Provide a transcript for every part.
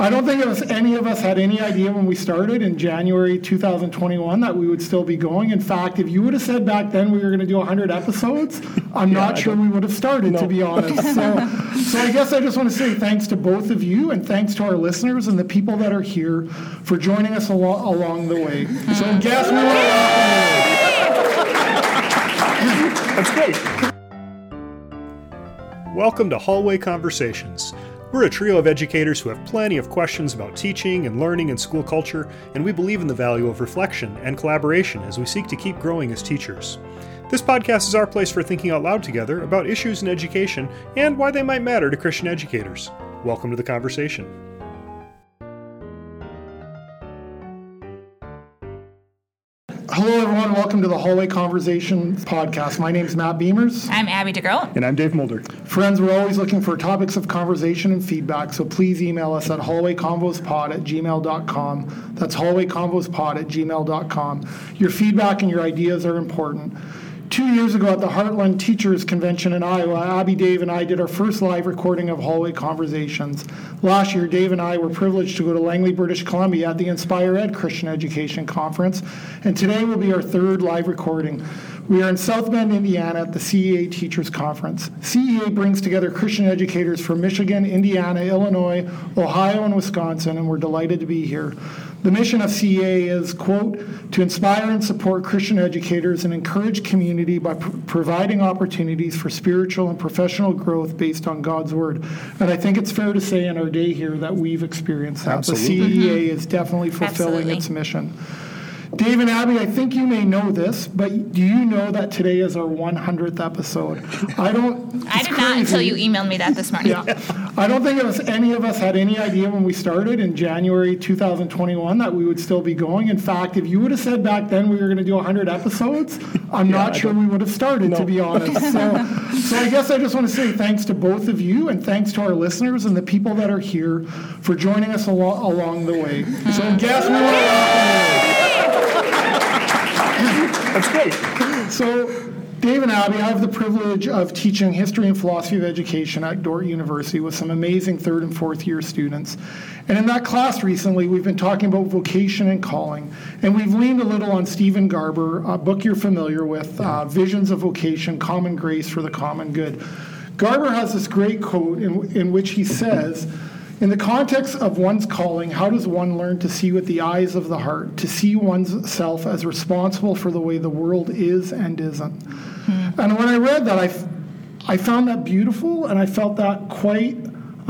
I don't think was any of us had any idea when we started in January 2021 that we would still be going. In fact, if you would have said back then we were going to do 100 episodes, I'm not sure we would have started, to be honest. So, so I guess I just want to say thanks to both of you and thanks to our listeners and the people that are here for joining us along, along the way. So, guess we want to welcome That's great. Welcome to Hallway Conversations. We're a trio of educators who have plenty of questions about teaching and learning and school culture, and we believe in the value of reflection and collaboration as we seek to keep growing as teachers. This podcast is our place for thinking out loud together about issues in education and why they might matter to Christian educators. Welcome to the conversation. Hello, everyone. Welcome to the Hallway Conversations podcast. My name is Matt Beimers. I'm Abby De Groot. And I'm Dave Mulder. Friends, we're always looking for topics of conversation and feedback, so please email us at hallwayconvospod at gmail.com. That's hallwayconvospod at gmail.com. Your feedback and your ideas are important. Two years ago at the Heartland Teachers Convention in Iowa, Abby, Dave, and I did our first live recording of Hallway Conversations. Last year, Dave and I were privileged to go to Langley, British Columbia at the Inspire Ed Christian Education Conference, and today will be our third live recording. We are in South Bend, Indiana at the CEA Teachers Conference. CEA brings together Christian educators from Michigan, Indiana, Illinois, Ohio, and Wisconsin, and we're delighted to be here. The mission of CEA is, quote, to inspire and support Christian educators and encourage community by pr- providing opportunities for spiritual and professional growth based on God's Word. And I think it's fair to say in our day here that we've experienced that. Absolutely. The CEA mm-hmm. is definitely fulfilling Absolutely. its mission. Dave and Abby, I think you may know this, but do you know that today is our 100th episode? I don't. I it's did not until you emailed me that this morning. Yeah, I don't think it was any of us had any idea when we started in January 2021 that we would still be going. In fact, if you would have said back then we were going to do 100 episodes, I'm not sure we would have started, to be honest. So, so I guess I just want to say thanks to both of you and thanks to our listeners and the people that are here for joining us along, along the way. So, guess we want to welcome That's great. so, Dave and Abby, I have the privilege of teaching history and philosophy of education at Dordt University with some amazing third and fourth year students. And in that class recently, we've been talking about vocation and calling. And we've leaned a little on Steven Garber, a book you're familiar with, uh, Visions of Vocation Common Grace for the Common Good. Garber has this great quote in, in which he says, in the context of one's calling, how does one learn to see with the eyes of the heart, to see one's self as responsible for the way the world is and isn't? Hmm. And when I read that, I, f- I found that beautiful and I felt that quite,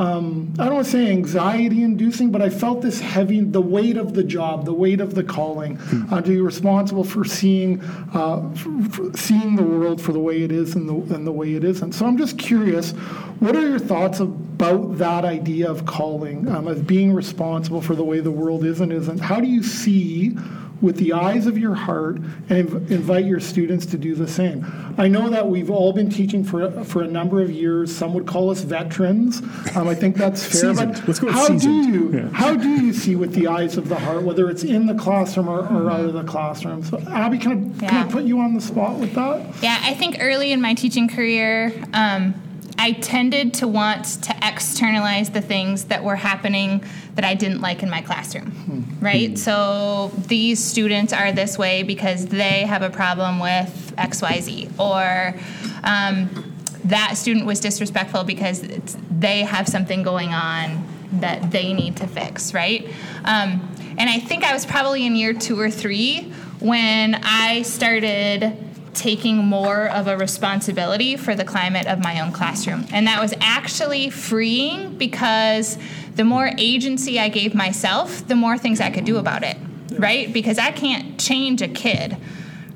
um, I don't want to say anxiety inducing, but I felt this heavy, the weight of the job, the weight of the calling, uh, to be responsible for seeing, uh, for, for seeing the world for the way it is and the, and the way it isn't. So I'm just curious, what are your thoughts about that idea of calling, um, of being responsible for the way the world is and isn't? How do you see with the eyes of your heart and invite your students to do the same. I know that we've all been teaching for for a number of years. Some would call us veterans. Um, I think that's fair. Seasoned. But Let's go with how seasoned. do you Yeah. how do you see with the eyes of the heart, whether it's in the classroom or, or out of the classroom? So, Abby, can I, can I put you on the spot with that? Yeah, I think early in my teaching career, um, I tended to want to externalize the things that were happening that I didn't like in my classroom, right? So these students are this way because they have a problem with XYZ, or um, that student was disrespectful because it's, they have something going on that they need to fix, right? Um, and I think I was probably in year two or three when I started taking more of a responsibility for the climate of my own classroom. And that was actually freeing because the more agency I gave myself, the more things I could do about it, right? Because I can't change a kid,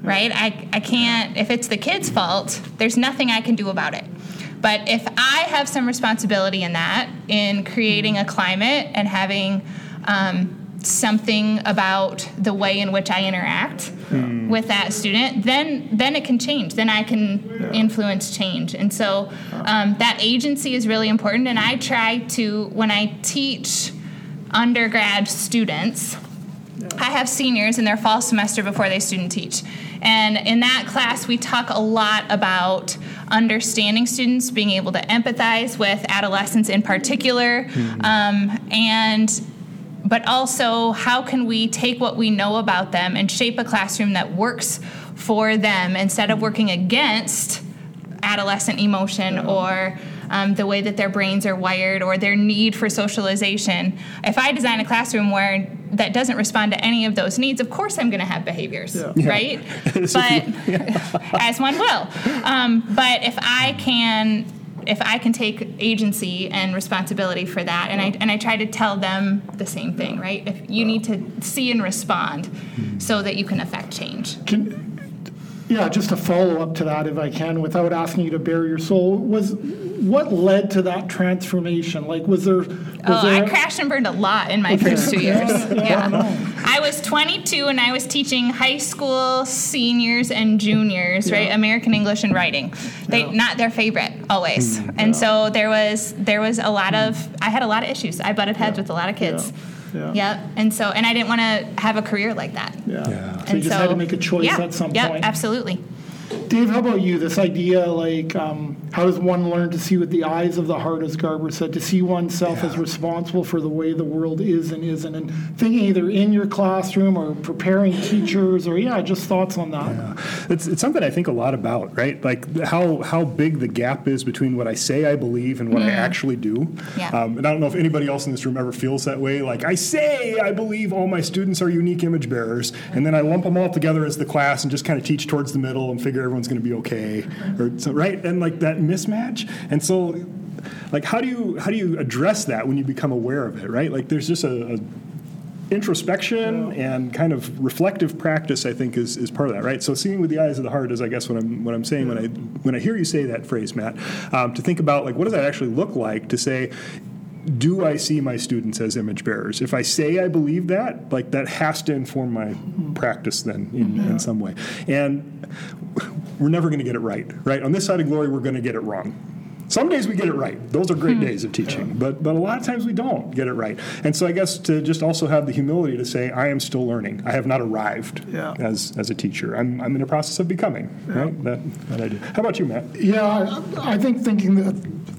right? I, I can't, if it's the kid's fault, there's nothing I can do about it. But if I have some responsibility in that, in creating a climate and having um, something about the way in which I interact with that student, then then it can change. Then I can influence change. And so um, that agency is really important. And I try to when I teach undergrad students. I have seniors in their fall semester before they student teach. And in that class, we talk a lot about understanding students, being able to empathize with adolescents in particular, um, and but also how can we take what we know about them and shape a classroom that works for them instead of working against adolescent emotion or um, the way that their brains are wired or their need for socialization. If I design a classroom where that doesn't respond to any of those needs, of course I'm going to have behaviors, Yeah. right? but as one will. Um, but if I can. If I can take agency and responsibility for that, and I and I try to tell them the same thing, right? If you need to see and respond, so that you can affect change. Can, yeah, just a follow up to that, if I can, without asking you to bare your soul, was what led to that transformation? Like, was there? Was Oh, there I crashed and burned a lot in my first two years. Yeah, yeah, I Yeah. was 22 and I was teaching high school seniors and juniors, right? American English and writing. They Yeah. not their favorite always. Hmm, and so there was there was a lot of I had a lot of issues. I butted heads with a lot of kids. Yeah. Yep. And so and I didn't want to have a career like that. Yeah. Yeah. So you just so had to make a choice yeah, at some yep, point. absolutely. Dave, how about you? This idea, like, um, how does one learn to see with the eyes of the heart, as Garber said, to see oneself as responsible for the way the world is and isn't, and thinking either in your classroom or preparing teachers, or yeah, just thoughts on that. It's, it's something I think a lot about, right? Like how how big the gap is between what I say I believe and what I actually do. Yeah. Um, and I don't know if anybody else in this room ever feels that way. Like I say I believe all my students are unique image bearers, and then I lump them all together as the class and just kind of teach towards the middle and figure everyone's going to be okay, or so, right? And like that mismatch. And so, like how do you how do you address that when you become aware of it, right? Like there's just a, a introspection and kind of reflective practice, I think, is, is part of that, right? So seeing with the eyes of the heart is, I guess, what I'm what I'm saying when I when I hear you say that phrase, Matt. Um, to think about like what does that actually look like to say. Do I see my students as image bearers? If I say I believe that, like that has to inform my practice then in, in some way. And we're never going to get it right, right? On this side of glory, we're going to get it wrong. Some days we get it right. Those are great days of teaching, but but a lot of times we don't get it right. And so I guess to just also have the humility to say I am still learning. I have not arrived Yeah. as as a teacher. I'm, I'm in the process of becoming. Right? That that I do. How about you, Matt? Yeah, I, I think thinking that,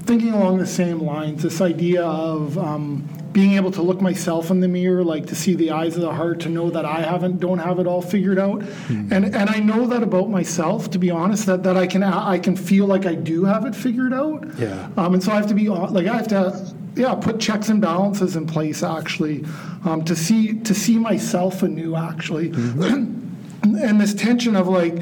thinking along the same lines, this idea of um, being able to look myself in the mirror, like to see the eyes of the heart, to know that I haven't, don't have it all figured out, and and I know that about myself. To be honest, that that I can I can feel like I do have it figured out. Yeah. Um, and so I have to be hon- like I have to. Yeah, put checks and balances in place actually, um, to see to see myself anew actually, and this tension of like,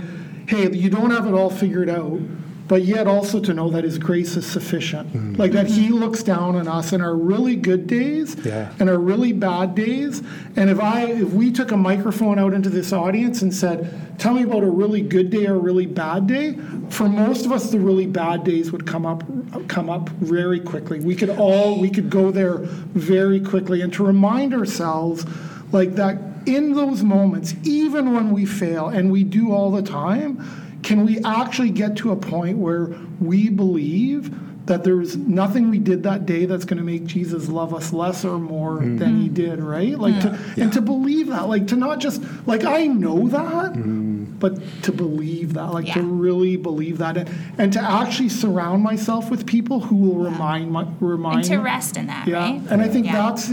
hey, you don't have it all figured out, but yet also to know that His grace is sufficient. Like that He looks down on us in our really good days Yeah. and our really bad days. And if I, if we took a microphone out into this audience and said, "Tell me about a really good day or a really bad day," for most of us, the really bad days would come up, come up very quickly. We could all, we could go there very quickly, and to remind ourselves, like that, in those moments, even when we fail, and we do all the time can we actually get to a point where we believe that there's nothing we did that day that's going to make Jesus love us less or more mm-hmm. than he did, right? Like to mm-hmm. and to believe that, like to not just like I know that, mm-hmm. but to believe that, like to really believe that, and, and to actually surround myself with people who will remind my remind And to rest in that, yeah, right? and I think Yeah. that's,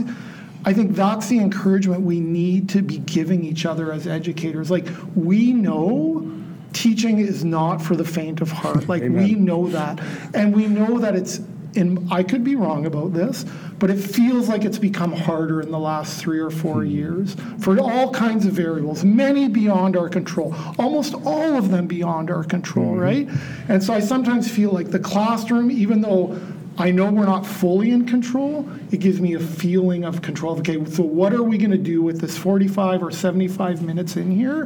I think that's the encouragement we need to be giving each other as educators. Like we know teaching is not for the faint of heart. Like we know that, and we know that it's. And I could be wrong about this, but it feels like it's become harder in the last three or four hmm. years for all kinds of variables, many beyond our control, almost all of them beyond our control, hmm. right? And so I sometimes feel like the classroom, even though I know we're not fully in control. It gives me a feeling of control. Okay, so what are we going to do with this 45 or 75 minutes in here?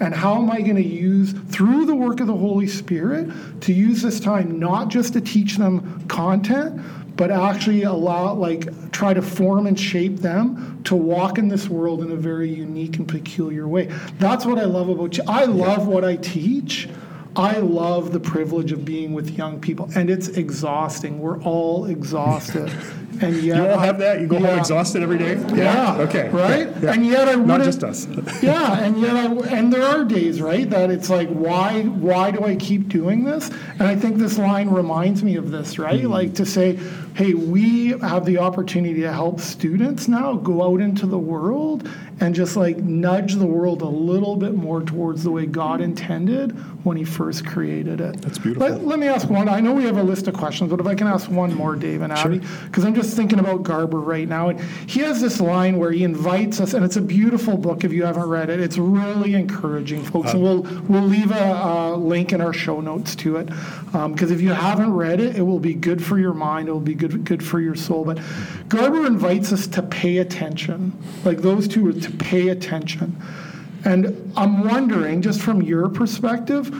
And how am I going to use, through the work of the Holy Spirit, to use this time not just to teach them content, but actually allow, like, try to form and shape them to walk in this world in a very unique and peculiar way. That's what I love about you. I love what I teach. I love the privilege of being with young people, and it's exhausting. We're all exhausted. and yet You all have that? You go yeah. home exhausted every day? Yeah. Okay. Right. Yeah. And yet I Not wouldn't- just us. yeah, and yet I, and there are days, right, that it's like, why why do I keep doing this? And I think this line reminds me of this, right? Hmm. Like to say, hey, we have the opportunity to help students now go out into the world and just like nudge the world a little bit more towards the way God intended when He first created it. That's beautiful. Let, let me ask one. I know we have a list of questions, but if I can ask one more, Dave and Abby, because I'm just thinking about Garber right now. And he has this line where he invites us, and it's a beautiful book if you haven't read it. It's really encouraging, folks. and uh, we'll we'll leave a, a link in our show notes to it, um, because if you haven't read it, it will be good for your mind. It will be good good for your soul. But Garber invites us to pay attention. Like those two to pay attention. And I'm wondering, just from your perspective,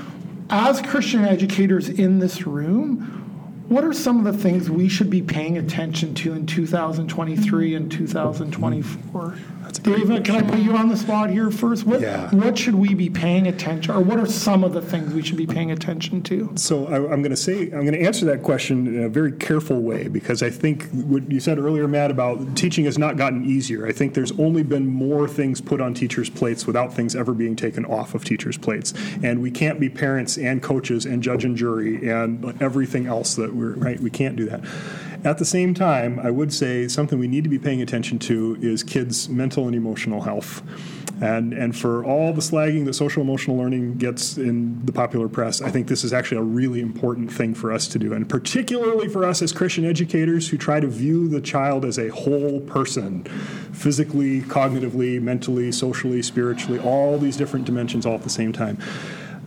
as Christian educators in this room, what are some of the things we should be paying attention to in 2023 and 2024? That's a great David, can I put you on the spot here first? What, Yeah. what should we be paying attention, or what are some of the things we should be paying attention to? So I, I'm going to say I'm going to answer that question in a very careful way because I think what you said earlier, Matt, about teaching has not gotten easier. I think there's only been more things put on teachers' plates without things ever being taken off of teachers' plates, and we can't be parents and coaches and judge and jury and everything else that we're right. We can't do that. At the same time, I would say something we need to be paying attention to is kids' mental and emotional health. And, and for all the slagging that social emotional learning gets in the popular press, I think this is actually a really important thing for us to do. And particularly for us as Christian educators who try to view the child as a whole person physically, cognitively, mentally, socially, spiritually, all these different dimensions all at the same time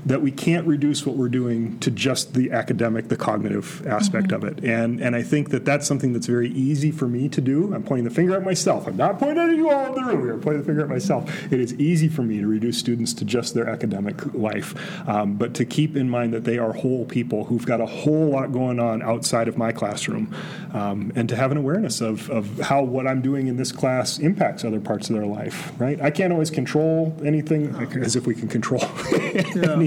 that we can't reduce what we're doing to just the academic, the cognitive aspect of it. And and I think that that's something that's very easy for me to do. I'm pointing the finger at myself. I'm not pointing at you all in the room here. I'm pointing the finger at myself. It is easy for me to reduce students to just their academic life, um, but to keep in mind that they are whole people who've got a whole lot going on outside of my classroom, um, and to have an awareness of, of how what I'm doing in this class impacts other parts of their life. Right? I can't always control anything, like, as if we can control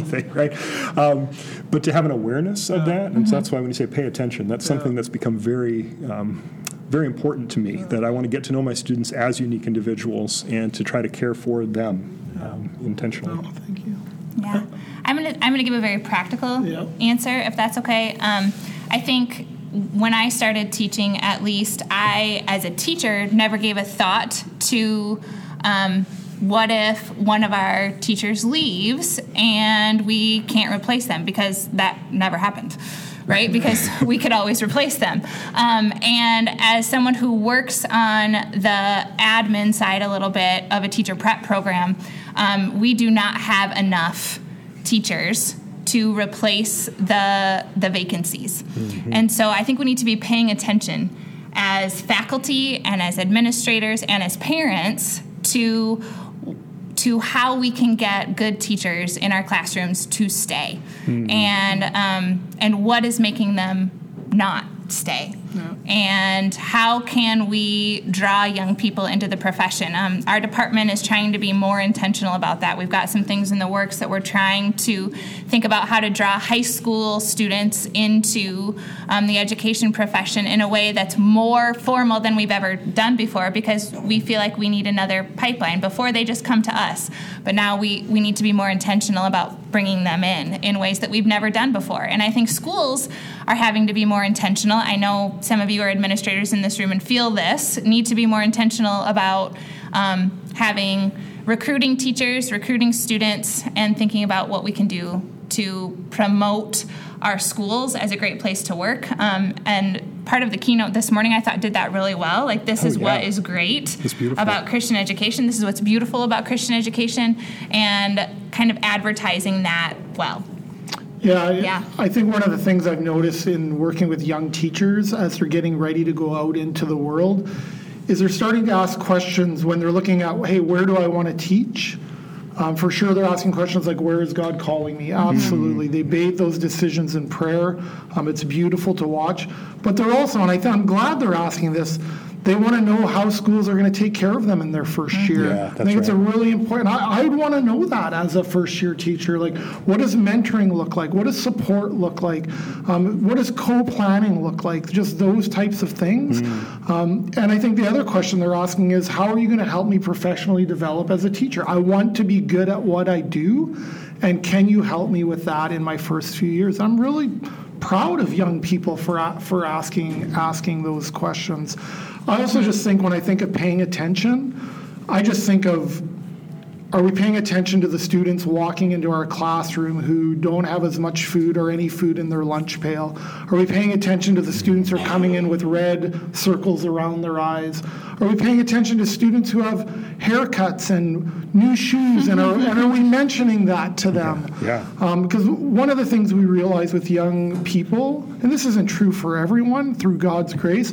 anything, right? Um, but to have an awareness of that, and so that's why when you say pay attention, that's something that's become very. Um, very important to me that I want to get to know my students as unique individuals and to try to care for them um, intentionally. Thank you. Yeah, I'm gonna I'm gonna give a very practical Yeah. answer if that's okay. Um, I think when I started teaching, at least I, as a teacher, never gave a thought to. Um, what if one of our teachers leaves and we can't replace them? Because that never happened right? Because we could always replace them. Um, and as someone who works on the admin side a little bit of a teacher prep program um, we do not have enough teachers to replace the the vacancies. And so i think we need to be paying attention as faculty and as administrators and as parents to to how we can get good teachers in our classrooms to stay. And um, and what is making them not stay and how can we draw young people into the profession? Um, our department is trying to be more intentional about that. We've got some things in the works that we're trying to think about how to draw high school students into um, the education profession in a way that's more formal than we've ever done before because we feel like we need another pipeline. Before they just come to us. But now we, we need to be more intentional about bringing them in in ways that we've never done before. And i think schools are having to be more intentional. I know some of you are administrators in this room and feel this need to be more intentional about um, having recruiting teachers recruiting students and thinking about what we can do to promote our schools as a great place to work um, and part of the keynote this morning i thought did that really well like this Oh, is what yeah. is great about christian education this is what's beautiful about christian education and kind of advertising that well Yeah, Yeah. I think one of the things I've noticed in working with young teachers as they're getting ready to go out into the world is they're starting to ask questions when they're looking at, hey, where do I want to teach? Um, for sure, they're asking questions like, where is God calling me? Absolutely. They bathe those decisions in prayer. Um, it's beautiful to watch. But they're also, and I th- I'm glad they're asking this, they want to know how schools are going to take care of them in their first Mm-hmm. year. Yeah, I that's think it's a really important. I, I'd want to know that as a first year teacher. Like, what does mentoring look like? What does support look like? Um, what does co planning look like? Just those types of things. Mm. Um, and I think the other question they're asking is, how are you going to help me professionally develop as a teacher? I want to be good at what I do, and can you help me with that in my first few years? I'm really proud of young people for for asking asking those questions. I also just think when I think of paying attention, I just think of are we paying attention to the students walking into our classroom who don't have as much food or any food in their lunch pail? Are we paying attention to the students who are coming in with red circles around their eyes? Are we paying attention to students who have haircuts and new shoes? And are, and are we mentioning that to them? Yeah. Um, because one of the things we realize with young people, and this isn't true for everyone through God's grace,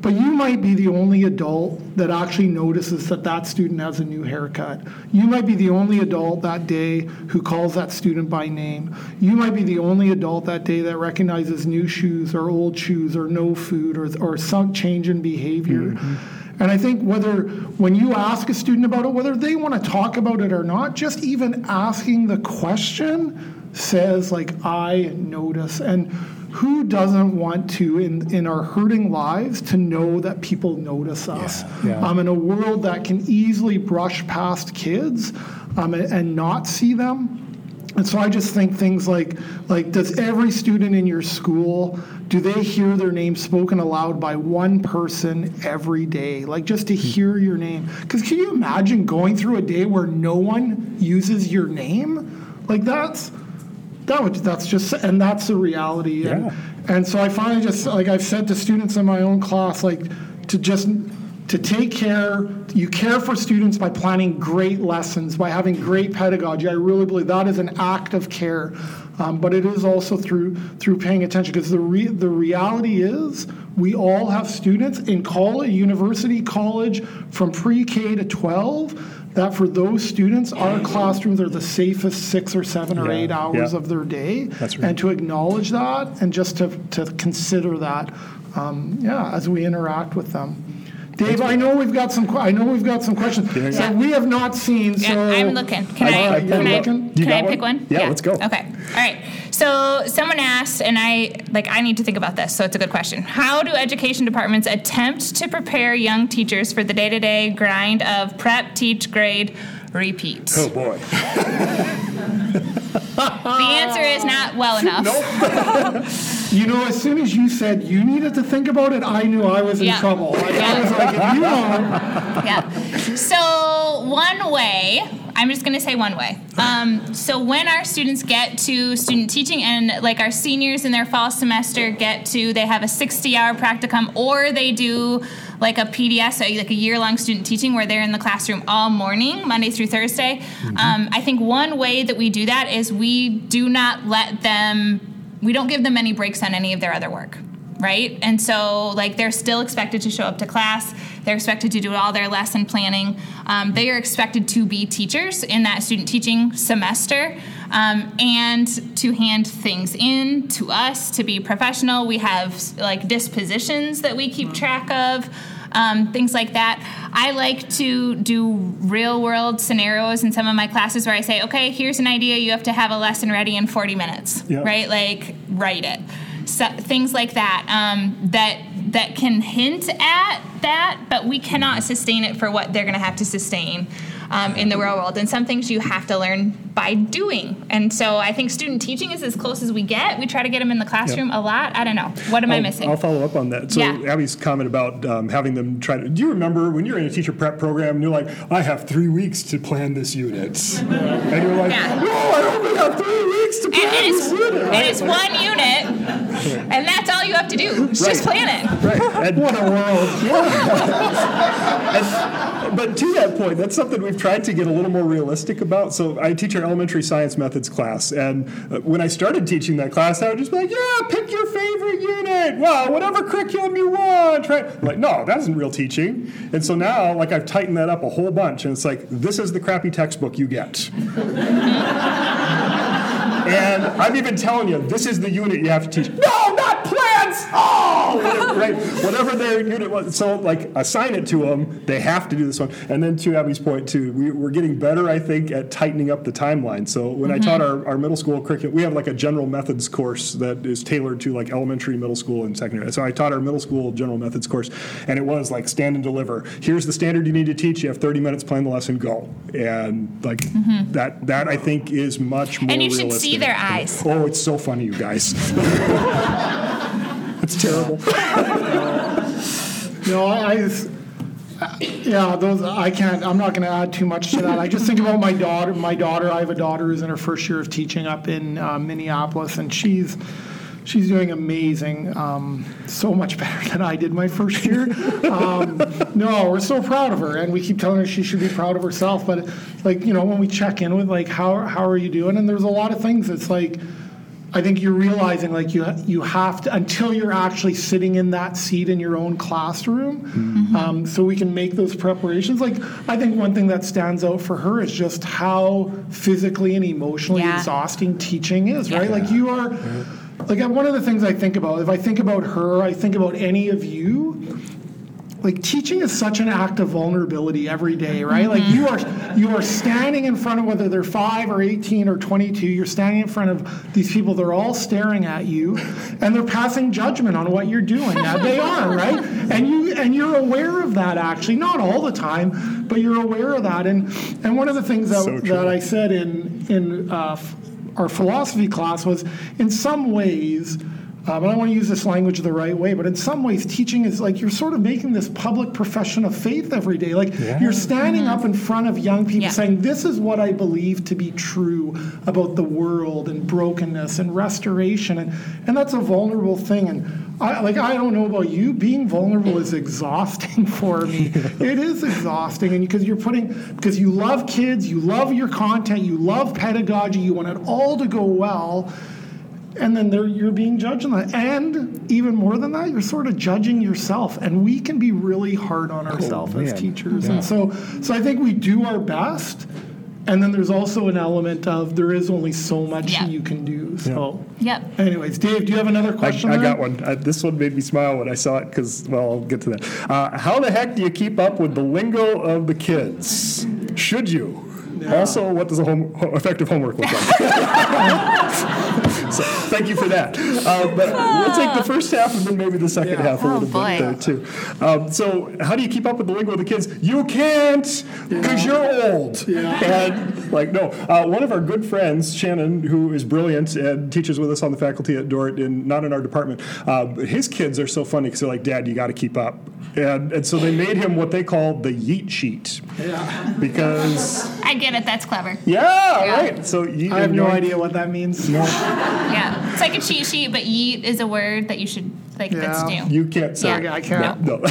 but you might be the only adult that actually notices that that student has a new haircut. You might be the only adult that day who calls that student by name. You might be the only adult that day that recognizes new shoes or old shoes or no food or, or some change in behavior. Mm-hmm. And I think whether, when you ask a student about it, whether they want to talk about it or not, just even asking the question says, like, I notice. And who doesn't want to, in, in our hurting lives, to know that people notice us? yeah. Um, in a world that can easily brush past kids um, and, and not see them. And so I just think things like like does every student in your school do they hear their name spoken aloud by one person every day? Like just to hear your name. Cuz can you imagine going through a day where no one uses your name? Like that's that would that's just and that's the reality. And, Yeah. and so I finally just like I've said to students in my own class like to just to take care you care for students by planning great lessons by having great pedagogy i really believe that is an act of care um, but it is also through through paying attention because the re- the reality is we all have students in college university college from pre-k to 12 that for those students our classrooms are the safest six or seven or Yeah, eight hours yeah. of their day That's right. and to acknowledge that and just to, to consider that um, yeah as we interact with them Dave, I know we've got some. que- I know we've got some questions Yeah. that we have not seen. Yeah, So I'm looking. Can I- I, I can I, up. You can I one? pick one? Yeah, let's go. Okay. All right. So someone asked, and I like I need to think about this. So it's a good question. How do education departments attempt to prepare young teachers for the day-to-day grind of prep, teach, grade, repeat? Oh boy. The answer is not well enough. You know, as soon as you said you needed to think about it, I knew I was in Yeah. trouble. Like, I Yeah. was like, you know, yeah. So one way, I'm just going to say one way. Um, so when our students get to student teaching, and like our seniors in their fall semester get to, they have a 60-hour practicum, or they do like a PDS, so like a year-long student teaching, where they're in the classroom all morning, Monday through Thursday. Um, I think one way that we do that is we do not let them. We don't give them any breaks on any of their other work right? And so, like, they're still expected to show up to class. They're expected to do all their lesson planning. Um, they are expected to be teachers in that student teaching semester um, and to hand things in to us to be professional. We have like dispositions that we keep track of. Um, things like that. I like to do real world scenarios in some of my classes where I say, okay, here's an idea. You have to have a lesson ready in 40 minutes, Yeah. right? Like, write it so, things like that um, that that can hint at that, but we cannot sustain it for what they're going to have to sustain um, in the real world. And some things you have to learn by doing. And so I think student teaching is as close as we get. We try to get them in the classroom a lot. I don't know. What am I I'll- missing? I'll follow up on that. So Yeah. Abby's comment about um, having them try to. Do you remember when you're in a teacher prep program and you're like, I have three weeks to plan this unit, and you're like, Yeah. No, I only have three weeks to plan and it this is, unit. it right? is one unit, and that's all you have to do. It's Just Right. plan it. Right. And, what a world. and- but to that point, that's something we've tried to get a little more realistic about. So I teach our elementary science methods class, and uh, when I started teaching that class, I would just be like, "Yeah, pick your favorite unit. Well, whatever curriculum you want." Right? Like, no, that isn't real teaching. And so now, like, I've tightened that up a whole bunch, and it's like, this is the crappy textbook you get. And I'm even telling you, this is the unit you have to teach. No, not plants! Oh! right? Whatever their unit was. So, like, assign it to them. They have to do this one. And then to Abby's point, too, we, we're getting better, I think, at tightening up the timeline. So when I mm-hmm. taught our, our middle school curriculum, we have like a general methods course that is tailored to like elementary, middle school, and secondary. So I taught our middle school general methods course, and it was like stand and deliver. Here's the standard you need to teach. You have 30 minutes, plan the lesson, go. And like mm-hmm. that, that I think is much more. And you should see their eyes. Oh, it's so funny, you guys. it's terrible. No, I, I- yeah, those, I can't, I'm not going to add too much to that. I just think about my daughter, my daughter, I have a daughter who's in her first year of teaching up in uh, Minneapolis, and she's, she's doing amazing, um, so much better than I did my first year. Um, no, we're so proud of her, and we keep telling her she should be proud of herself, but like, you know, when we check in with like, how, how are you doing? And there's a lot of things It's like, I think you're realizing like you you have to until you're actually sitting in that seat in your own classroom, um, so we can make those preparations. Like I think one thing that stands out for her is just how physically and emotionally Yeah. exhausting teaching is. Right, like you are. Like one of the things I think about, if I think about her, I think about any of you like teaching is such an act of vulnerability every day right? Like you are you are standing in front of whether they're 5 or 18 or 22 you're standing in front of these people they're all staring at you and they're passing judgment on what you're doing. Now they are right? And you and you're aware of that actually. Not all the time but you're aware of that. And and one of the things that, So that I said in in uh, our philosophy class was in some ways um, and I want to use this language the right way, but in some ways, teaching is like you're sort of making this public profession of faith every day. Like you're standing up in front of young people Yeah. saying, This is what I believe to be true about the world and brokenness and restoration. And, and that's a vulnerable thing. And I, like, I don't know about you, being vulnerable is exhausting for me. it is exhausting. And because you're putting, because you love kids, you love your content, you love pedagogy, you want it all to go well and then you're being judged on that. And even more than that, you're sort of judging yourself. And we can be really hard on ourselves as man. teachers. And so, so I think we do our best. And then there's also an element of there is only so much Yeah. you can do. So, Yep. anyways, Dave, do you have another question? I there? got one. Uh, this one made me smile when I saw it because, well, I'll get to that. Uh, how the heck do you keep up with the lingo of the kids? Should you? Also, what does a home, effective homework look like? so, thank you for that. Uh, but we'll take the first half and then maybe the second Yeah. half a Oh, little boy. bit there too. Um, so, how do you keep up with the lingo of the kids? You can't because you're old. And like, no. Uh, one of our good friends, Shannon, who is brilliant and teaches with us on the faculty at Dordt, in not in our department, uh, but his kids are so funny because they're like, Dad, you got to keep up. And, and so they made him what they call the yeet sheet. Yeah. Because, I get it. That's clever. yeah, Yeah. right. So yeet I have no idea what that means. Yeah. It's like a cheat sheet, but yeet is a word that you should like. That's Yeah. new. You can't say Yeah. it. I can't. No.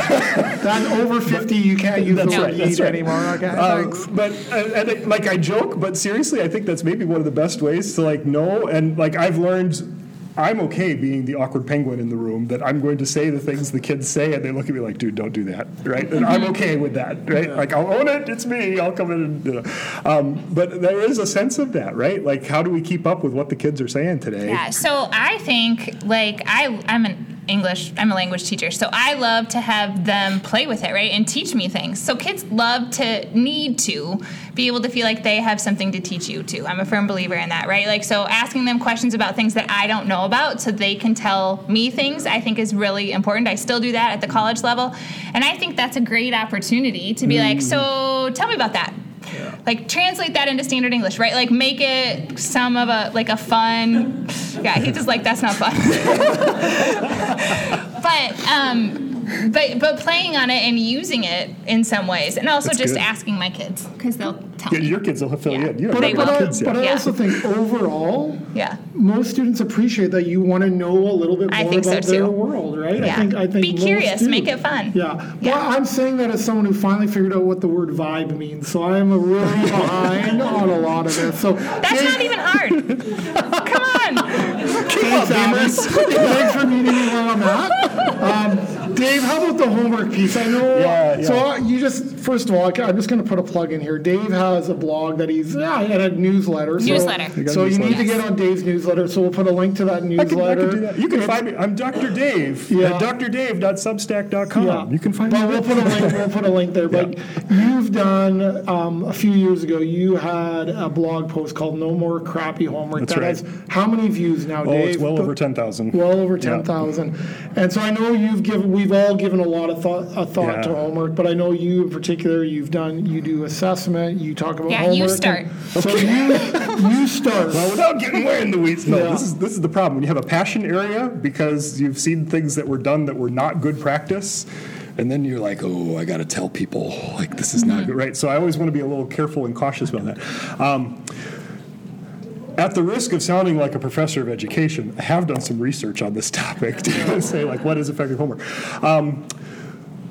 That over 50, you can't use That's the word right, that's eat right. anymore. Okay, Uh, but and, and it- like I joke, but seriously, I think that's maybe one of the best ways to like know. And like I've learned, I'm okay being the awkward penguin in the room. That I'm going to say the things the kids say, and they look at me like, "Dude, don't do that." Right? And I'm okay with that. Right? Like I'll own it. It's me. I'll come in and. You know. um, but there is a sense of that, right? Like how do we keep up with what the kids are saying today? Yeah. So I think like I I'm an English I'm a language teacher, so I love to have them play with it, right, and teach me things. So kids love to need to be able to feel like they have something to teach you too. I'm a firm believer in that, right? Like so asking them questions about things that I don't know about so they can tell me things I think is really important. I still do that at the college level. And I think that's a great opportunity to be like, mm. so tell me about that. Like translate that into standard English, right? Like make it some of a like a fun. Yeah, he just like that's not fun. but um, but but playing on it and using it in some ways, and also That's just good. asking my kids because they'll tell Yeah, me. your kids will fill you in. You But, don't but, I, kids but I. Yeah. also think overall, yeah. most students appreciate that you want to know a little bit I more think so, about their too. world, right? I Yeah. think I think Be curious, do. make it fun. Yeah. Yeah. Well, I'm saying that as someone who finally figured out what the word vibe means, so I am really behind on a lot of this. So That's not even hard. Come on. Thanks, Abby. Thanks for meeting me where I'm at. Um, Dave, how about the homework piece? I know. Yeah, So yeah. uh, you just first of all, I'm just going to put a plug in here. Dave has a blog that he's yeah, and a newsletter. So- Newsletter. You got a So you need to get on Dave's newsletter. So we'll put a link to that newsletter. I can, newsletter. I can do that. You can find me. I'm Dr. Dave Yeah. at drdave.substack.com. Yeah. You can find but me. we'll put a link. We'll put a link there. But you've done um, a few years ago. You had a blog post called "No More Crappy Homework." That's that right. has how many views now, Oh, Dave? it's well over 10,000. Well over Yeah. ten thousand, and so I know you've given. We've all given a lot of thought, a thought to homework, but I know you in particular. You've done. You do assessment. You talk about Yeah, homework. you and- start. So you you start. Well, without getting way in the weeds, no. Yeah. This is this is the problem. When you have a passion area because you've seen things that were done that were not good practice, and then you're like, oh, I got to tell people like this is not good, right? So I always want to be a little careful and cautious about that. Um, at the risk of sounding like a professor of education, I have done some research on this topic to say like what is effective homework. Um,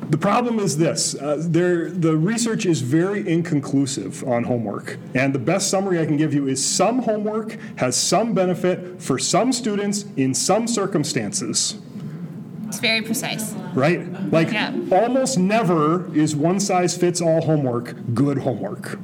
the problem is this uh, there, the research is very inconclusive on homework. And the best summary I can give you is some homework has some benefit for some students in some circumstances, It's very precise. right? Like Yeah. almost never is one size fits all homework good homework.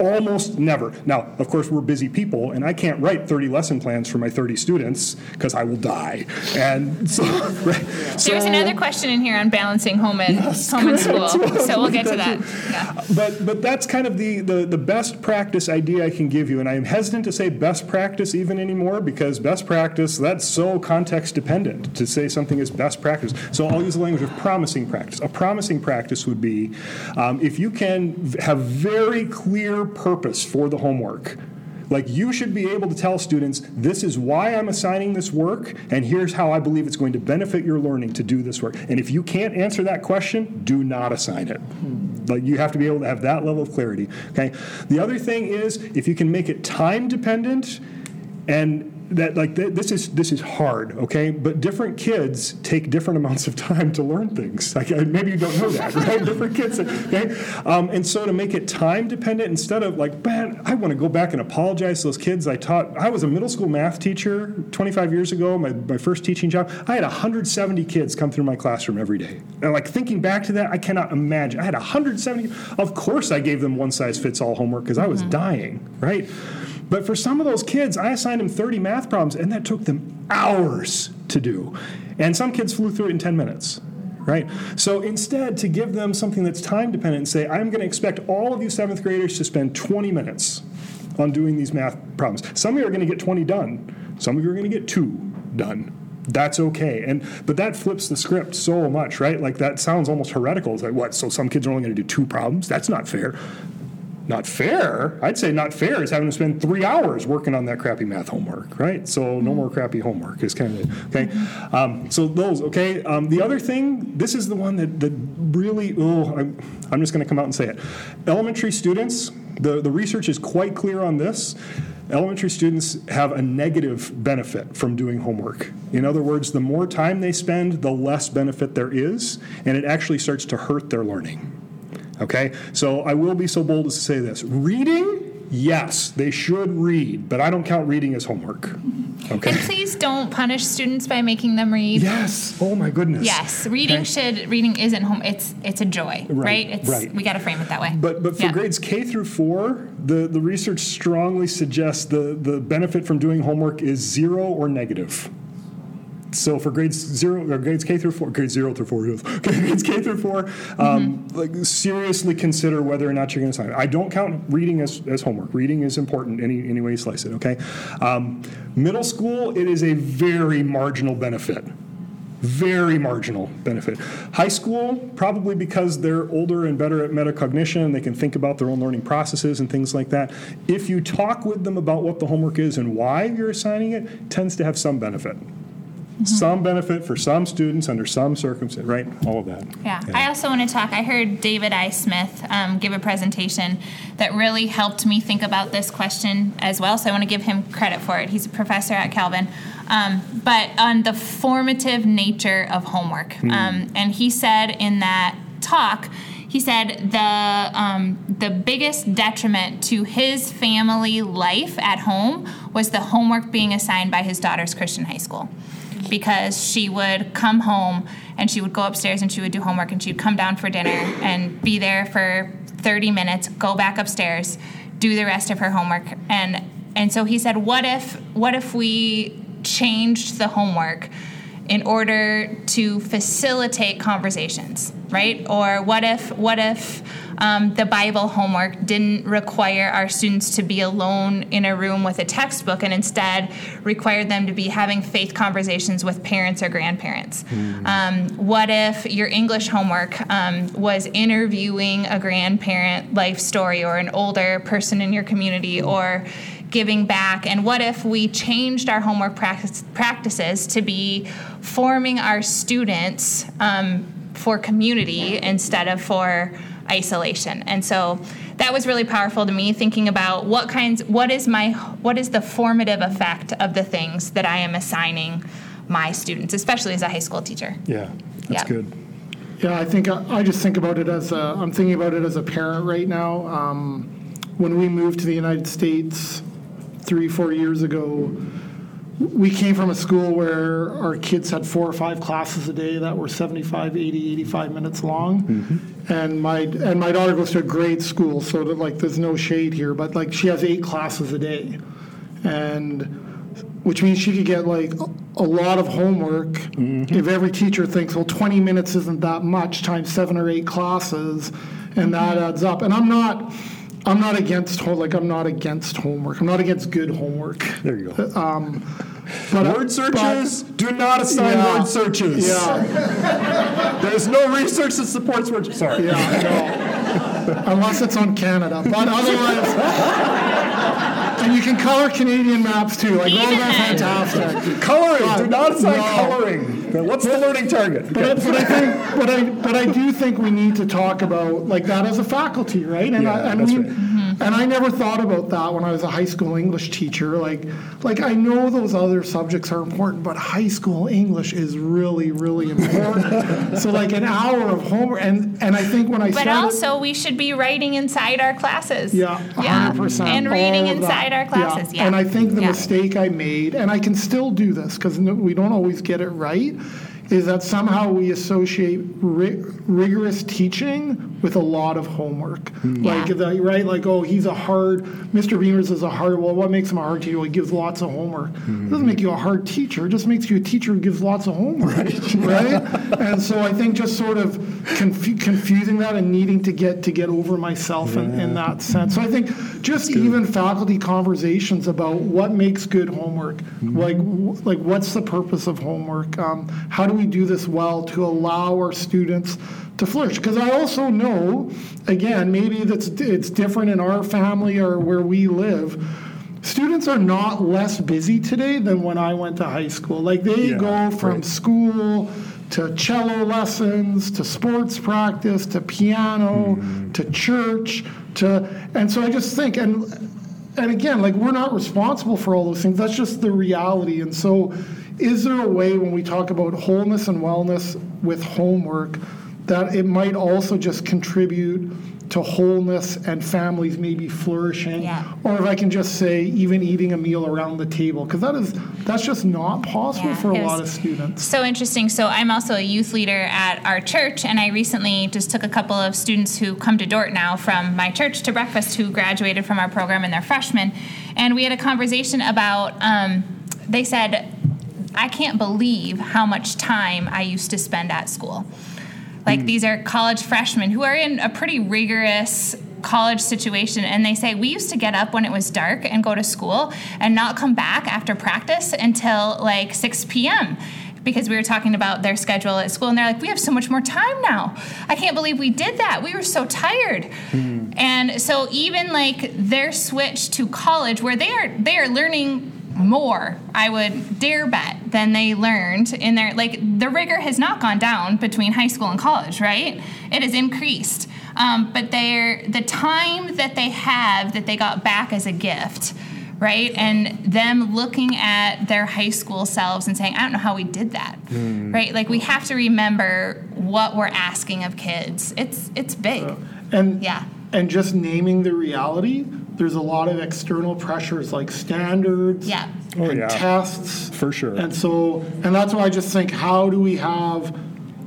Almost never. Now, of course, we're busy people, and I can't write 30 lesson plans for my 30 students because I will die. And so, right? There was another question in here on balancing home and home and school, so we'll get to that. Yeah. But but that's kind of the, the the best practice idea I can give you, and I am hesitant to say best practice even anymore because best practice that's so context dependent to say something is best practice. So I'll use the language of promising practice. A promising practice would be um, if you can have very clear purpose for the homework. Like you should be able to tell students, this is why I'm assigning this work, and here's how I believe it's going to benefit your learning to do this work. And if you can't answer that question, do not assign it. Hmm. Like you have to be able to have that level of clarity. Okay. The other thing is if you can make it time dependent, and that like th- this is this is hard. Okay, but different kids take different amounts of time to learn things. Like uh, maybe you don't know that, right? different kids. Okay, um, and so to make it time dependent instead of like, man, I want to go back and apologize to those kids I taught. I was a middle school math teacher 25 years ago. My my first teaching job. I had 170 kids come through my classroom every day. And like thinking back to that, I cannot imagine. I had 170. Of course, I gave them one size fits all homework because I was dying, right? But for some of those kids, I assigned them 30 math problems, and that took them hours to do. And some kids flew through it in 10 minutes. Right? So instead, to give them something that's time dependent and say, I'm going to expect all of you seventh graders to spend 20 minutes on doing these math problems. Some of you are going to get 20 done, some of you are going to get two done. That's okay. And but that flips the script so much, right? Like that sounds almost heretical. It's like, what? So some kids are only going to do two problems? That's not fair. Not fair. I'd say not fair is having to spend three hours working on that crappy math homework, right? So no more crappy homework is kind of okay. Um, so those okay. Um, the other thing, this is the one that that really. Oh, I'm, I'm just going to come out and say it. Elementary students. The the research is quite clear on this. Elementary students have a negative benefit from doing homework. In other words, the more time they spend, the less benefit there is, and it actually starts to hurt their learning. Okay? So I will be so bold as to say this. Reading, yes, they should read, but I don't count reading as homework. Okay? And please don't punish students by making them read. Yes. Oh my goodness. Yes, reading Okay. should reading isn't home. It's it's a joy, right? Right, It's right. we got to frame it that way. But but for Yeah. grades K through four, the, the research strongly suggests the, the benefit from doing homework is zero or negative. So for grades zero or grades K through four, grades zero through four, grades K through four, um, Mm-hmm. like seriously consider whether or not you're going to sign it. I don't count reading as, as homework. Reading is important any any way you slice it. Okay, um, middle school it is a very marginal benefit. Very marginal benefit. High school, probably because they're older and better at metacognition, and they can think about their own learning processes and things like that. If you talk with them about what the homework is and why you're assigning it, it tends to have some benefit. Some benefit for some students under some circumstances, right? All of that. Yeah. I also want to talk. I heard David I. Smith um, give a presentation that really helped me think about this question as well. So I want to give him credit for it. He's a professor at Calvin. Um, but on the formative nature of homework. Um, and he said in that talk, he said the um, the biggest detriment to his family life at home was the homework being assigned by his daughter's Christian high school. Because she would come home and she would go upstairs and she would do homework and she'd come down for dinner and be there for 30 minutes, go back upstairs, do the rest of her homework. And and so he said, "What if what if we changed the homework in order to facilitate conversations, right? Or what if what if um, the Bible homework didn't require our students to be alone in a room with a textbook and instead required them to be having faith conversations with parents or grandparents? Mm. Um, what if your English homework um, was interviewing a grandparent life story or an older person in your community mm. or giving back? And what if we changed our homework practice, practices to be forming our students um, for community instead of for isolation. And so that was really powerful to me thinking about what kinds what is my what is the formative effect of the things that I am assigning my students, especially as a high school teacher. Yeah. That's yeah. good. Yeah, I think I, I, just think about it as a, I'm thinking about it as a parent right now. Um, when we moved to the United States three, four years ago, we came from a school where our kids had four or five classes a day that were 75 80 85 minutes long mm-hmm. and my and my daughter goes to a grade school so that like there's no shade here but like she has eight classes a day and which means she could get like a lot of homework mm-hmm. if every teacher thinks well 20 minutes isn't that much times seven or eight classes and that adds up and i'm not I'm not against like I'm not against homework. I'm not against good homework. There you go. Um, but word searches but, do not assign yeah, word searches. Yeah. There's no research that supports word. Sorry. Yeah, no. Unless it's on Canada, but otherwise. And you can color Canadian maps too. Like all that's fantastic. Coloring. But, do not assign no. coloring. What's the learning target? But, but, I think, but I, but I do think we need to talk about like that as a faculty, right? And yeah, I, and that's we, right and I never thought about that when I was a high school English teacher. Like, like I know those other subjects are important, but high school English is really, really important. so like an hour of homework, and and I think when I but started, also we should be writing inside our classes. Yeah, yeah, 100%. And reading inside our classes. Yeah. yeah. And I think the yeah. mistake I made, and I can still do this because we don't always get it right is that somehow we associate ri- rigorous teaching with a lot of homework. Mm. Like, the, right? Like, oh, he's a hard, Mr. Beimers is a hard, well, what makes him a hard teacher? Well, he gives lots of homework. Mm-hmm. It doesn't make you a hard teacher, it just makes you a teacher who gives lots of homework, right? right? and so I think just sort of confu- confusing that and needing to get to get over myself yeah. in, in, that sense. So I think just even faculty conversations about what makes good homework, mm-hmm. like, like what's the purpose of homework? Um, how do we do this well to allow our students to flourish? Because I also know, again, maybe that's it's different in our family or where we live. Students are not less busy today than when I went to high school. Like they yeah, go from right. school to cello lessons to sports practice to piano mm-hmm. to church to and so I just think and and again like we're not responsible for all those things that's just the reality and so is there a way when we talk about wholeness and wellness with homework that it might also just contribute to wholeness and families maybe flourishing? Yeah. or if i can just say even eating a meal around the table because that is that's just not possible yeah, for a lot of students. so interesting. So i'm also a youth leader at our church and i recently just took a couple of students who come to Dordt now from my church to breakfast who graduated from our program and they're freshmen. And we had a conversation about um, they said I can't believe how much time I used to spend at school. Like mm. these are college freshmen who are in a pretty rigorous college situation and they say we used to get up when it was dark and go to school and not come back after practice until like 6 p.m because we were talking about their schedule at school and they're like we have so much more time now i can't believe we did that we were so tired mm. and so even like their switch to college where they are they are learning more, I would dare bet, than they learned in their like the rigor has not gone down between high school and college, right? It has increased. Um, but they're the time that they have that they got back as a gift right? And them looking at their high school selves and saying, I don't know how we did that, mm. right? Like we have to remember what we're asking of kids. It's it's big. Uh, and yeah. And just naming the reality, there's a lot of external pressures like standards Yeah. Oh, and yeah. tests. For sure. And so, and that's why I just think, how do we have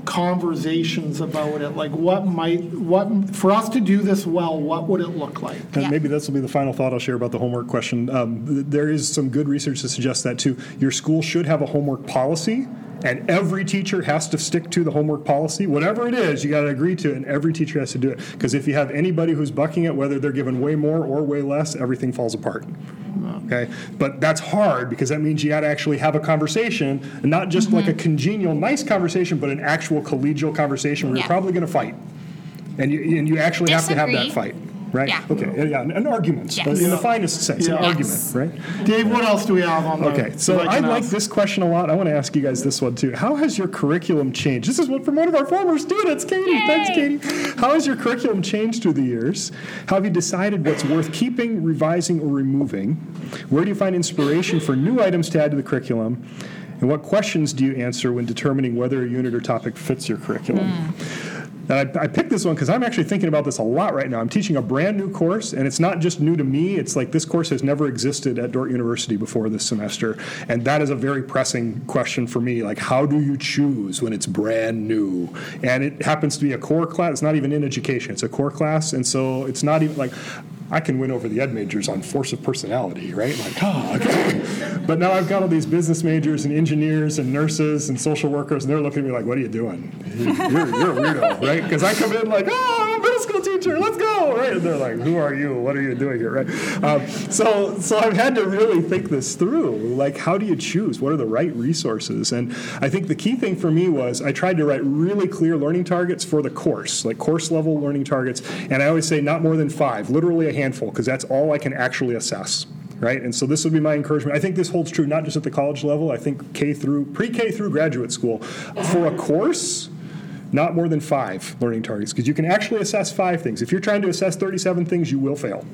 conversations about it? Like, what might, what, for us to do this well, what would it look like? And Yeah. maybe this will be the final thought I'll share about the homework question. Um, there is some good research to suggest that too. Your school should have a homework policy, and every teacher has to stick to the homework policy. Whatever it is, you got to agree to it, and every teacher has to do it. Because if you have anybody who's bucking it, whether they're given way more or way less, everything falls apart. Okay, but that's hard because that means you got to actually have a conversation, and not just like a mm-hmm. congenial, nice conversation, but an actual collegial conversation where Yeah. you're probably going to fight, and you and you actually have to have that fight. Right. Yeah. Okay. Yeah. An argument, Yes. but in the finest sense, an Yeah. argument, right? Dave, what else do we have on the? Okay. So I like ask? this question a lot. I want to ask you guys this one too. How has your curriculum changed? This is one from one of our former students, Katie. Thanks, Katie. How has your curriculum changed through the years? How have you decided what's worth keeping, revising, or removing? Where do you find inspiration for new items to add to the curriculum? And what questions do you answer when determining whether a unit or topic fits your curriculum? Hmm. And I, I picked this one because I'm actually thinking about this a lot right now. I'm teaching a brand new course, and it's not just new to me. It's like this course has never existed at Dordt University before this semester, and that is a very pressing question for me. Like, how do you choose when it's brand new? And it happens to be a core class. It's not even in education. It's a core class, and so it's not even like. I can win over the ed majors on force of personality, right? Like, oh, okay. But now I've got all these business majors and engineers and nurses and social workers, and they're looking at me like, what are you doing? You're, you're a weirdo, right? Because I come in like, oh, school teacher, let's go, right? And they're like, who are you? What are you doing here, right? Um, so, so I've had to really think this through. Like, how do you choose? What are the right resources? And I think the key thing for me was I tried to write really clear learning targets for the course, like course level learning targets. And I always say not more than five, literally a handful, because that's all I can actually assess right? And so this would be my encouragement. I think this holds true not just at the college level. I think K through pre-K through graduate school for a course. Not more than five learning targets, because you can actually assess five things. If you're trying to assess 37 things, you will fail.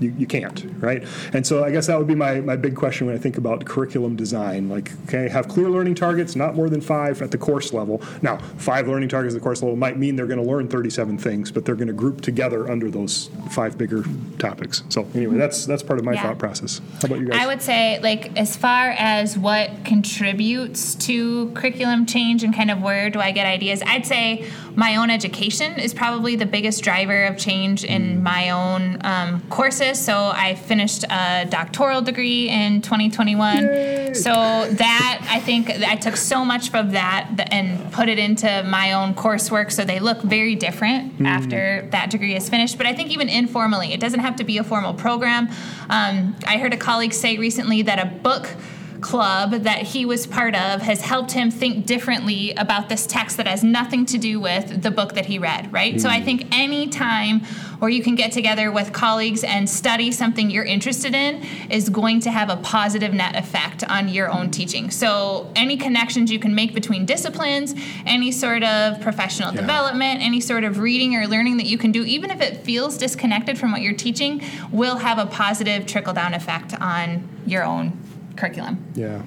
You, you can't, right? And so I guess that would be my, my big question when I think about curriculum design. Like, okay, have clear learning targets, not more than five at the course level. Now, five learning targets at the course level might mean they're going to learn 37 things, but they're going to group together under those five bigger topics. So anyway, that's that's part of my Yeah. thought process. How about you guys? I would say, like, as far as what contributes to curriculum change and kind of where do I get ideas, I'd say my own education is probably the biggest driver of change in my own um, courses. So I finished a doctoral degree in 2021. So that I think I took so much from that and put it into my own coursework. So they look very different after that degree is finished. But I think even informally, it doesn't have to be a formal program. Um, I heard a colleague say recently that a book club that he was part of has helped him think differently about this text that has nothing to do with the book that he read, right? So I mm. think any time where you can get together with colleagues and study something you're interested in is going to have a positive net effect on your own teaching. So any connections you can make between disciplines, any sort of professional development, any sort of reading or learning that you can do, even if it feels disconnected from what you're teaching, will have a positive trickle down effect on your own curriculum. Yeah.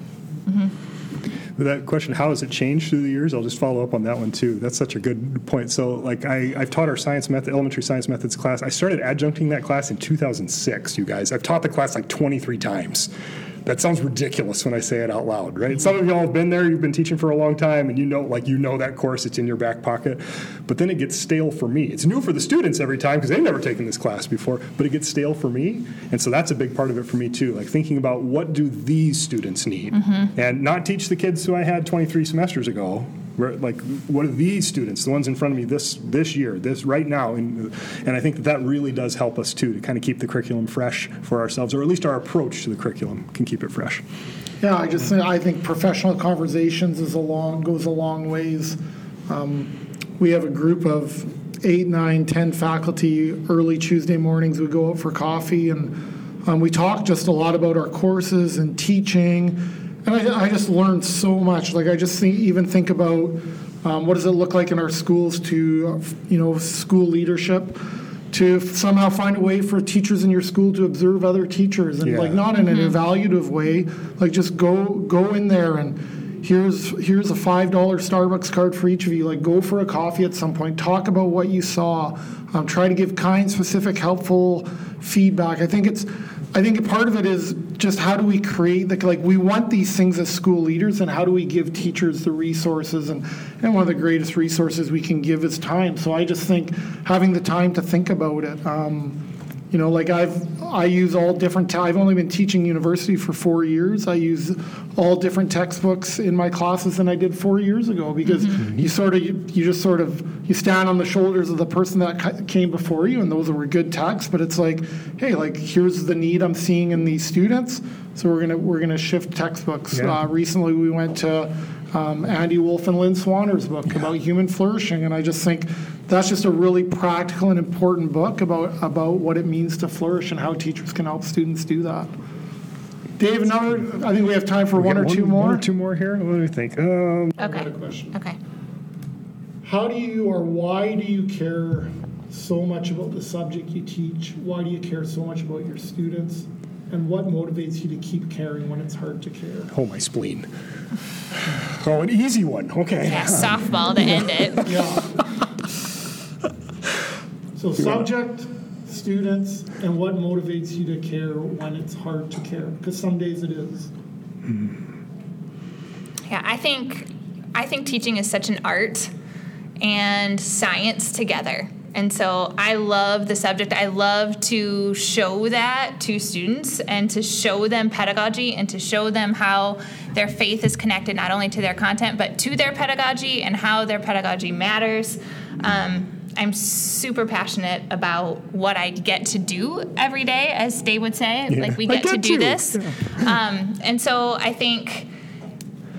With that question, how has it changed through the years? I'll just follow up on that one too. That's such a good point. So, like, I, I've taught our science method, elementary science methods class. I started adjuncting that class in 2006, you guys. I've taught the class like 23 times. That sounds ridiculous when I say it out loud, right? Some of y'all have been there, you've been teaching for a long time, and you know, like, you know that course, it's in your back pocket. But then it gets stale for me. It's new for the students every time because they've never taken this class before, but it gets stale for me. And so that's a big part of it for me, too. Like, thinking about what do these students need? Mm-hmm. And not teach the kids who I had 23 semesters ago. Like, what are these students, the ones in front of me this this year, this right now, and and I think that that really does help us too to kind of keep the curriculum fresh for ourselves, or at least our approach to the curriculum can keep it fresh. Yeah, I just I think professional conversations is a long, goes a long ways. Um, We have a group of eight, nine, ten faculty, early Tuesday mornings, we go out for coffee and um, we talk just a lot about our courses and teaching. And I, I just learned so much. Like I just think, even think about um, what does it look like in our schools to, uh, you know, school leadership, to somehow find a way for teachers in your school to observe other teachers and like not in an evaluative way, like just go go in there and here's here's a five dollar Starbucks card for each of you. Like, go for a coffee at some point. Talk about what you saw. Um, try to give kind, specific, helpful feedback. I think it's I think part of it is just how do we create the like we want these things as school leaders and how do we give teachers the resources and and one of the greatest resources we can give is time. So I just think having the time to think about it. Um, you know, like I've I use all different. Te- I've only been teaching university for four years. I use all different textbooks in my classes than I did four years ago because mm-hmm. you sort of you, you, just sort of you stand on the shoulders of the person that came before you, and those were good texts. But it's like, hey, like here's the need I'm seeing in these students, so we're gonna we're gonna shift textbooks. Yeah. Uh, recently, we went to um, Andy Wolfe and Lynn Swaner's book yeah. about human flourishing, and I just think that's just a really practical and important book about, about what it means to flourish and how teachers can help students do that. Dave, another, I think we have time for one or two more. One or two more here. What do you think? Um, okay. question. Okay. How do you or why do you care so much about the subject you teach? Why do you care so much about your students? And what motivates you to keep caring when it's hard to care? Oh, my spleen. Oh, an easy one. Okay. Yeah, softball to end it. yeah. So subject, students, and what motivates you to care when it's hard to care? Because some days it is. Hmm. Yeah, I think I think teaching is such an art and science together. And so I love the subject. I love to show that to students and to show them pedagogy and to show them how their faith is connected not only to their content but to their pedagogy and how their pedagogy matters. Um, I'm super passionate about what I get to do every day, as Dave would say. Yeah. Like we get, get to do this, yeah. um, and so I think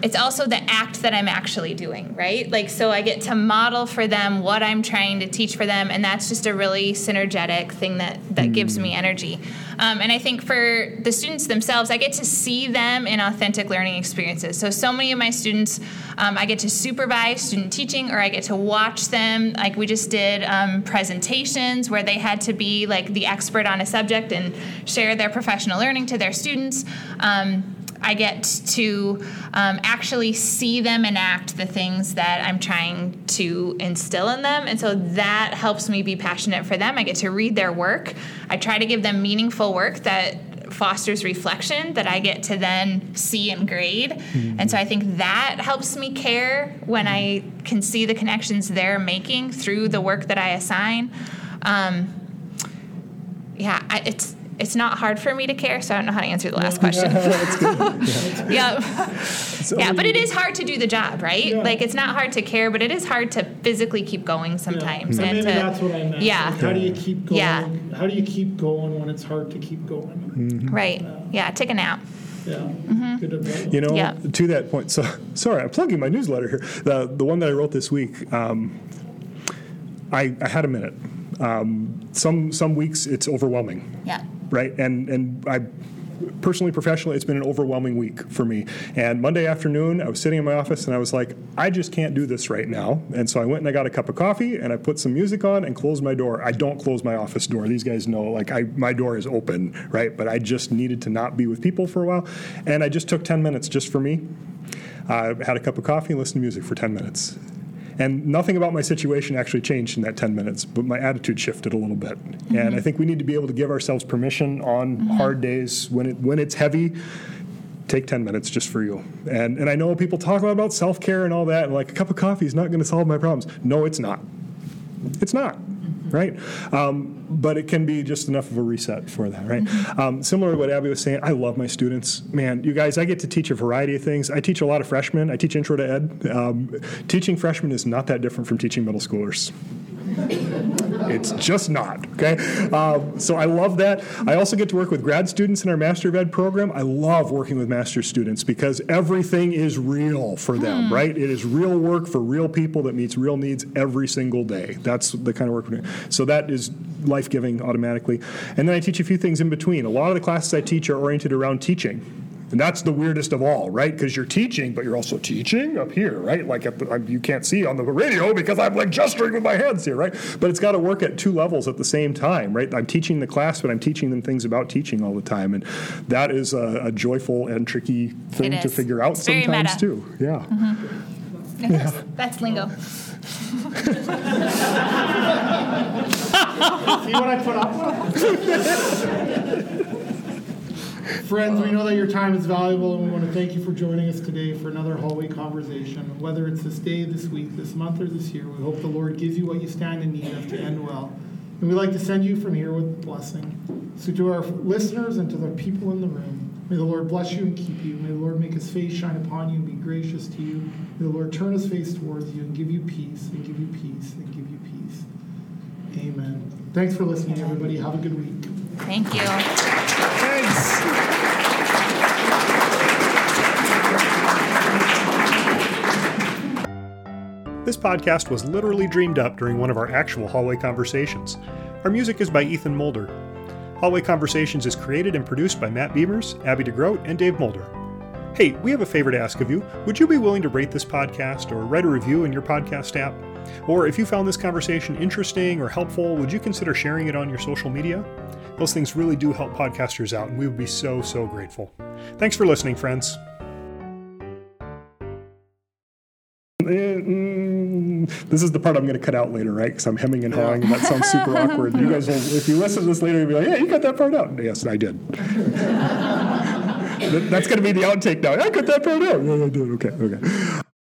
it's also the act that I'm actually doing, right? Like, so I get to model for them what I'm trying to teach for them, and that's just a really synergetic thing that that mm. gives me energy. Um, and I think for the students themselves, I get to see them in authentic learning experiences. So, so many of my students, um, I get to supervise student teaching, or I get to watch them. Like we just did um, presentations where they had to be like the expert on a subject and share their professional learning to their students. Um, I get to um, actually see them enact the things that I'm trying to instill in them. And so that helps me be passionate for them. I get to read their work. I try to give them meaningful work that fosters reflection that I get to then see and grade. Mm-hmm. And so I think that helps me care when I can see the connections they're making through the work that I assign. Um, yeah, I, it's it's not hard for me to care, so I don't know how to answer the last question. yeah. So yeah, but it is hard to do the job, right? Yeah. Like it's not hard to care, but it is hard to physically keep going sometimes. Yeah. And, maybe to, that's what I meant. Yeah. Like how do you keep going? Yeah. How do you keep going when it's hard to keep going? Mm-hmm. Right. Yeah. yeah. Take a nap. Yeah. Mm-hmm. You know, yeah. to that point. So sorry, I'm plugging my newsletter here. The the one that I wrote this week. Um, I, I had a minute. Um, some some weeks it's overwhelming. Yeah right? And and I personally, professionally, it's been an overwhelming week for me. And Monday afternoon, I was sitting in my office and I was like, I just can't do this right now. And so I went and I got a cup of coffee and I put some music on and closed my door. I don't close my office door. These guys know, like, I, my door is open, right? But I just needed to not be with people for a while. And I just took 10 minutes just for me. I uh, had a cup of coffee and listened to music for 10 minutes. And nothing about my situation actually changed in that 10 minutes, but my attitude shifted a little bit. Mm-hmm. And I think we need to be able to give ourselves permission on mm-hmm. hard days when it when it's heavy. Take 10 minutes just for you. And and I know people talk a lot about self care and all that, and like a cup of coffee is not going to solve my problems. No, it's not. It's not right? Um, but it can be just enough of a reset for that, right? Mm-hmm. Um, similar to what Abby was saying, I love my students. Man, you guys, I get to teach a variety of things. I teach a lot of freshmen. I teach intro to ed. Um, teaching freshmen is not that different from teaching middle schoolers. It's just not, okay? Um, so I love that. I also get to work with grad students in our Master of Ed program. I love working with master students because everything is real for them, mm. right? It is real work for real people that meets real needs every single day. That's the kind of work we're doing. So that is life giving automatically. And then I teach a few things in between. A lot of the classes I teach are oriented around teaching And that's the weirdest of all, right? Because you're teaching, but you're also teaching up here, right? Like the, you can't see on the radio because I'm like gesturing with my hands here, right? But it's got to work at two levels at the same time, right? I'm teaching the class, but I'm teaching them things about teaching all the time, and that is a, a joyful and tricky thing to figure out it's sometimes too. Yeah. Mm-hmm. yeah. That's lingo. See what I put up with? Friends, we know that your time is valuable, and we want to thank you for joining us today for another hallway conversation. Whether it's this day, this week, this month, or this year, we hope the Lord gives you what you stand in need of to end well. And we'd like to send you from here with blessing. So, to our listeners and to the people in the room, may the Lord bless you and keep you. May the Lord make his face shine upon you and be gracious to you. May the Lord turn his face towards you and give you peace, and give you peace, and give you peace. Amen. Thanks for listening, everybody. Have a good week. Thank you. Thanks. This podcast was literally dreamed up during one of our actual hallway conversations. Our music is by Ethan Mulder. Hallway Conversations is created and produced by Matt Beimers, Abby De Groot, and Dave Mulder. Hey, we have a favor to ask of you. Would you be willing to rate this podcast or write a review in your podcast app? Or if you found this conversation interesting or helpful, would you consider sharing it on your social media? Those things really do help podcasters out, and we would be so, so grateful. Thanks for listening, friends. Mm, this is the part I'm going to cut out later, right? Because I'm hemming and hawing, and that sounds super awkward. You guys will, if you listen to this later, you'll be like, "Yeah, you cut that part out." Yes, I did. That's going to be the outtake now. I cut that part out. Yeah, I did. Okay, okay.